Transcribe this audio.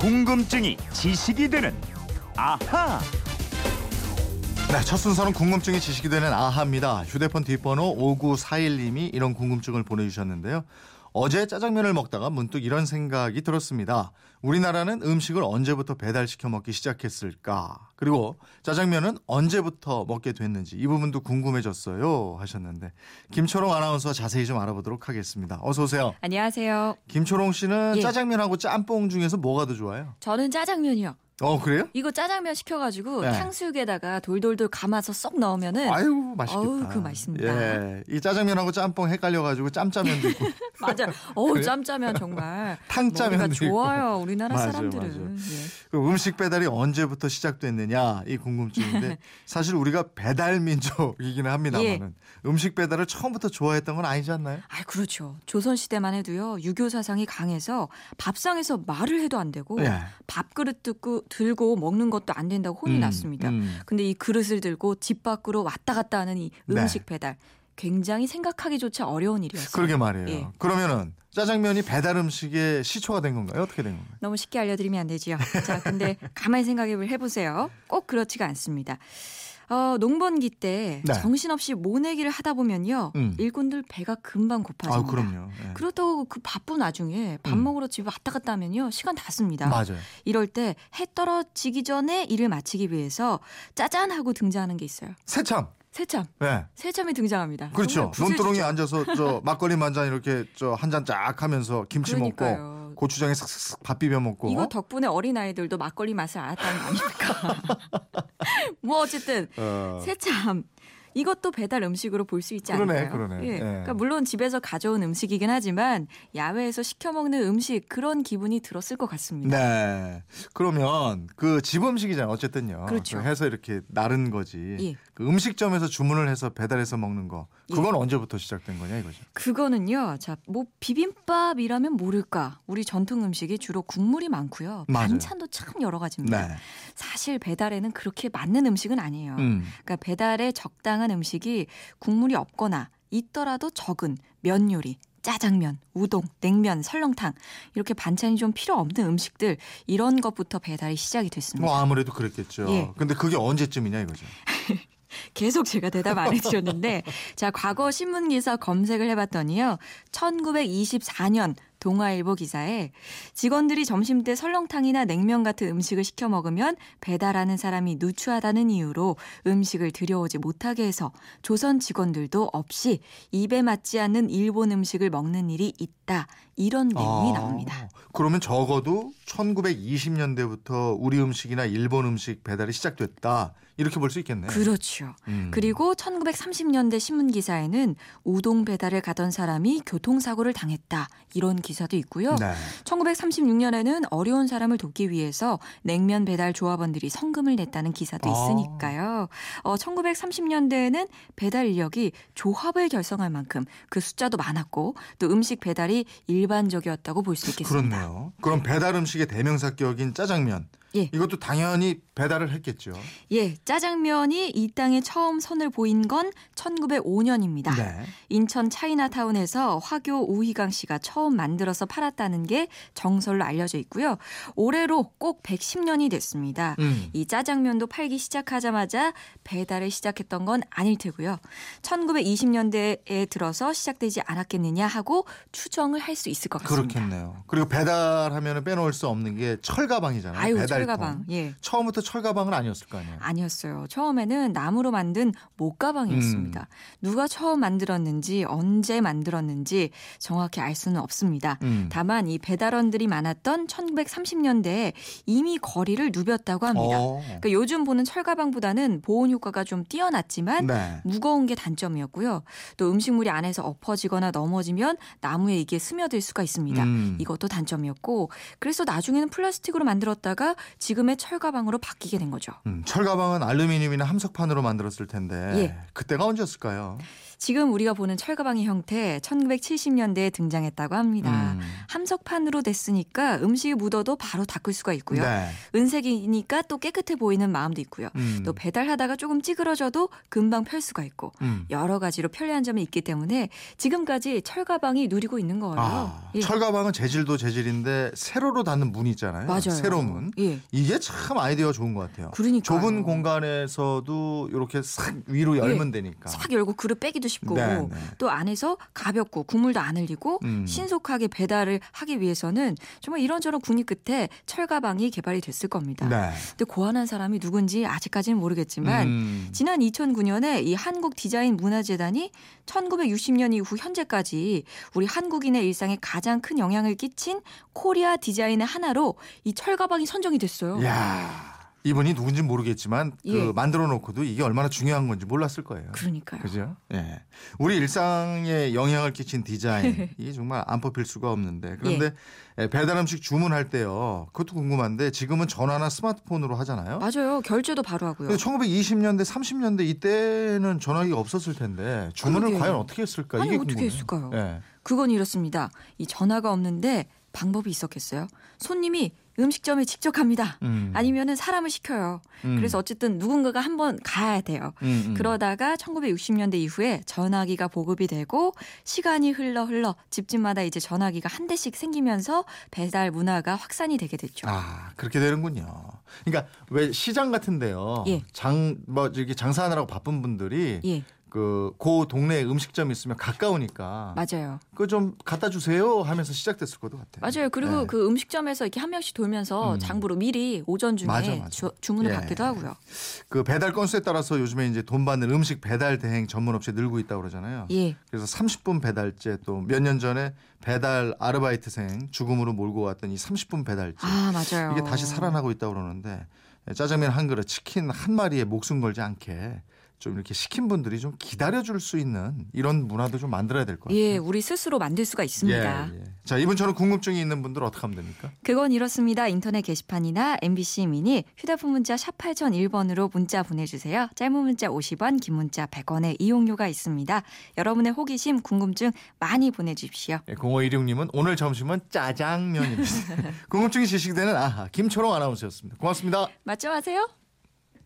궁금증이 지식이 되는 아하. 네, 첫 순서는 궁금증이 지식이 되는 아하입니다. 휴대폰 뒷번호 5941님이 이런 궁금증을 보내주셨는데요. 어제 짜장면을 먹다가 문득 이런 생각이 들었습니다. 우리나라는 음식을 언제부터 배달시켜 먹기 시작했을까? 그리고 짜장면은 언제부터 먹게 됐는지 이 부분도 궁금해졌어요. 하셨는데 김초롱 아나운서 자세히 좀 알아보도록 하겠습니다. 어서 오세요. 안녕하세요. 김초롱 씨는 예. 짜장면하고 짬뽕 중에서 뭐가 더 좋아요? 저는 짜장면이요. 어 그래요? 이거 짜장면 시켜가지고 네. 탕수육에다가 돌돌돌 감아서 썩 넣으면은 아유 맛있겠다. 어우, 그거 맛있습니다. 예, 이 짜장면하고 짬뽕 헷갈려가지고 짬짜면도 있고 맞아. 어우? 짬짜면 정말 있고. 좋아요. 우리나라 맞아요, 사람들은. 예. 그 음식 배달이 언제부터 시작됐느냐 이 궁금증인데 사실 우리가 배달 민족이기는 합니다만은 음식 배달을 처음부터 좋아했던 건 아니지 않나요? 아 그렇죠. 조선 시대만 해도요 유교 사상이 강해서 밥상에서 말을 해도 안 되고 예. 밥그릇 듣고 들고 먹는 것도 안 된다고 혼이 음, 났습니다. 음. 근데 이 그릇을 들고 집 밖으로 왔다 갔다 하는 이 네. 음식 배달 굉장히 생각하기조차 어려운 일이었어요. 그러게 말이에요. 예. 그러면은 짜장면이 배달 음식의 시초가 된 건가요? 어떻게 된 건가요? 너무 쉽게 알려드리면 안 되지요. 자, 근데 가만히 생각해 해보세요. 꼭 그렇지가 않습니다. 어, 농번기 때 네. 정신없이 모내기를 하다 보면요. 음. 일꾼들 배가 금방 아 고파집니다. 그럼요. 예. 그렇다고 그 바쁜 와중에 밥 음. 먹으러 집에 왔다 갔다 하면요. 시간 다 씁니다. 맞아요. 이럴 때 해 떨어지기 전에 일을 마치기 위해서 짜잔 하고 등장하는 게 있어요. 새참. 새참. 예. 새참이 등장합니다. 그렇죠. 논두렁에 앉아서 저 막걸리 만잔 이렇게 저 한 잔 쫙 하면서 김치 먹고 그러니까요. 고추장에 싹싹 밥 비벼 먹고. 이거 덕분에 어린 아이들도 막걸리 맛을 알았다는 거 아닙니까? 뭐 어쨌든 어. 새참 이것도 배달 음식으로 볼 수 있지 그러네, 않을까요? 그러네. 예. 예. 그러니까 물론 집에서 가져온 음식이긴 하지만 야외에서 시켜 먹는 음식 그런 기분이 들었을 것 같습니다. 네. 그러면 그 집 음식이잖아요. 어쨌든요. 그렇죠. 그 해서 이렇게 나른 거지. 예. 그 음식점에서 주문을 해서 배달해서 먹는 거. 예. 그건 언제부터 시작된 거냐 이거죠. 그거는요. 자, 뭐 비빔밥이라면 모를까? 우리 전통 음식이 주로 국물이 많고요. 맞아요. 반찬도 참 여러 가지입니다. 네. 사실 배달에는 그렇게 맞는 음식은 아니에요. 음. 그러니까 배달에 적당한 음식이 국물이 없거나 있더라도 적은 면 요리, 짜장면, 우동, 냉면, 설렁탕 이렇게 반찬이 좀 필요 없는 음식들 이런 것부터 배달이 시작이 됐습니다. 뭐 아무래도 그랬겠죠. 예. 근데 그게 언제쯤이냐 이거죠. 계속 제가 대답 안 해드렸는데 자 과거 신문 기사 검색을 해봤더니요 1924년 동아일보 기사에 직원들이 점심 때 설렁탕이나 냉면 같은 음식을 시켜 먹으면 배달하는 사람이 누추하다는 이유로 음식을 들여오지 못하게 해서 조선 직원들도 없이 입에 맞지 않는 일본 음식을 먹는 일이 있다 이런 내용이 아, 나옵니다. 그러면 적어도 1920년대부터 우리 음식이나 일본 음식 배달이 시작됐다. 이렇게 볼 수 있겠네. 그렇죠. 음. 그리고 1930년대 신문 기사에는 우동 배달을 가던 사람이 교통사고를 당했다. 이런 기사도 있고요. 네. 1936년에는 어려운 사람을 돕기 위해서 냉면 배달 조합원들이 성금을 냈다는 기사도 아. 있으니까요. 어, 1930년대에는 배달 인력이 조합을 결성할 만큼 그 숫자도 많았고 또 음식 배달이 일반적이었다고 볼 수 있겠습니다. 그렇네요. 그럼 배달 음식의 대명사 격인 짜장면. 예. 이것도 당연히 배달을 했겠죠. 예, 짜장면이 이 땅에 처음 선을 보인 건 1905년입니다. 네. 인천 차이나타운에서 화교 우희강 씨가 처음 만들어서 팔았다는 게 정설로 알려져 있고요. 올해로 꼭 110년이 됐습니다. 음. 이 짜장면도 팔기 시작하자마자 배달을 시작했던 건 아닐 테고요. 1920년대에 들어서 시작되지 않았겠느냐 하고 추정을 할 수 있을 것 같습니다. 그렇겠네요. 그리고 배달하면 빼놓을 수 없는 게 철가방이잖아요. 아유, 배달통. 철가방. 예. 처음부터 철가방은 아니었을 거 아니에요. 아니었어요. 처음에는 나무로 만든 목가방이었습니다. 음. 누가 처음 만들었는지 언제 만들었는지 정확히 알 수는 없습니다. 음. 다만 이 배달원들이 많았던 1930년대에 이미 거리를 누볐다고 합니다. 어. 그러니까 요즘 보는 철가방보다는 보온 효과가 좀 뛰어났지만 네. 무거운 게 단점이었고요. 또 음식물이 안에서 엎어지거나 넘어지면 나무에 이게 스며들 수가 있습니다. 음. 이것도 단점이었고 그래서 나중에는 플라스틱으로 만들었다가 지금의 철가방으로 바뀌게 된 거죠. 음, 철가방은 알루미늄이나 함석판으로 만들었을 텐데 예. 그때가 언제였을까요? 지금 우리가 보는 철가방의 형태 1970년대에 등장했다고 합니다. 음. 함석판으로 됐으니까 음식이 묻어도 바로 닦을 수가 있고요. 네. 은색이니까 또 깨끗해 보이는 마음도 있고요. 음. 또 배달하다가 조금 찌그러져도 금방 펼 수가 있고 음. 여러 가지로 편리한 점이 있기 때문에 지금까지 철가방이 누리고 있는 거예요. 아, 예. 철가방은 재질도 재질인데 세로로 닫는 문 있잖아요. 맞아요. 세로 문. 예. 이게 참 아이디어가 좋은 것 같아요. 그러니까요. 좁은 공간에서도 이렇게 싹 위로 열면 되니까. 싹 열고 그릇 빼기도 쉽고 네, 네. 또 안에서 가볍고 국물도 안 흘리고 음. 신속하게 배달을 하기 위해서는 정말 이런저런 군이 끝에 철 가방이 개발이 됐을 겁니다. 네. 근데 고안한 사람이 누군지 아직까지는 모르겠지만 음. 지난 2009년에 이 한국 디자인 문화재단이 1960년 이후 현재까지 우리 한국인의 일상에 가장 큰 영향을 끼친 코리아 디자인의 하나로 이 철 가방이 선정이 됐어요. 야 이분이 누군지 모르겠지만 예. 그 만들어 놓고도 이게 얼마나 중요한 건지 몰랐을 거예요. 그러니까요. 그죠? 예. 우리 일상에 영향을 끼친 디자인 이게 정말 안 뽑힐 수가 없는데 그런데 예, 배달 음식 주문할 때요. 그것도 궁금한데 지금은 전화나 스마트폰으로 하잖아요. 맞아요. 결제도 바로 하고요. 근데 1920년대, 30년대 이때는 전화기가 없었을 텐데 주문을 그러게요. 과연 어떻게 했을까? 아니, 이게 어떻게 궁금해요. 했을까요? 예. 그건 이렇습니다. 이 전화가 없는데 방법이 있었겠어요. 손님이 음식점에 직접 갑니다. 음. 아니면은 사람을 시켜요. 음. 그래서 어쨌든 누군가가 한번 가야 돼요. 음, 음. 그러다가 1960년대 이후에 전화기가 보급이 되고 시간이 흘러 흘러 집집마다 이제 전화기가 한 대씩 생기면서 배달 문화가 확산이 되게 됐죠. 아 그렇게 되는군요. 그러니까 왜 시장 같은데요. 예. 장뭐 이렇게 장사하느라고 바쁜 분들이 예, 그, 그 동네에 음식점 있으면 가까우니까 맞아요. 그거 좀 갖다 주세요 하면서 시작됐을 것 같아요. 맞아요. 그리고 네. 그 음식점에서 이렇게 한 명씩 돌면서 음. 장부로 미리 오전 중에 맞아, 맞아. 주, 주문을 예. 받기도 하고요. 그 배달 건수에 따라서 요즘에 이제 돈 받는 음식 배달 대행 전문 업체 늘고 있다고 그러잖아요. 예. 그래서 30분 배달제 또 몇 년 전에 배달 아르바이트생 죽음으로 몰고 왔던 이 30분 배달제 아, 맞아요. 이게 다시 살아나고 있다고 그러는데 짜장면 한 그릇 치킨 한 마리에 목숨 걸지 않게 좀 이렇게 시킨 분들이 좀 기다려줄 수 있는 이런 문화도 좀 만들어야 될 것 같아요. 예, 우리 스스로 만들 수가 있습니다. 예, 예. 자 이분처럼 궁금증이 있는 분들 어떻게 하면 됩니까? 그건 이렇습니다. 인터넷 게시판이나 MBC 미니 휴대폰 문자 샵 8001번으로 문자 보내주세요. 짧은 문자 50원, 긴 문자 100원의 이용료가 있습니다. 여러분의 호기심, 궁금증 많이 보내주십시오. 예, 0516님은 오늘 점심은 짜장면입니다. 궁금증이 지식되는 아하 김초롱 아나운서였습니다. 고맙습니다. 맞죠 하세요?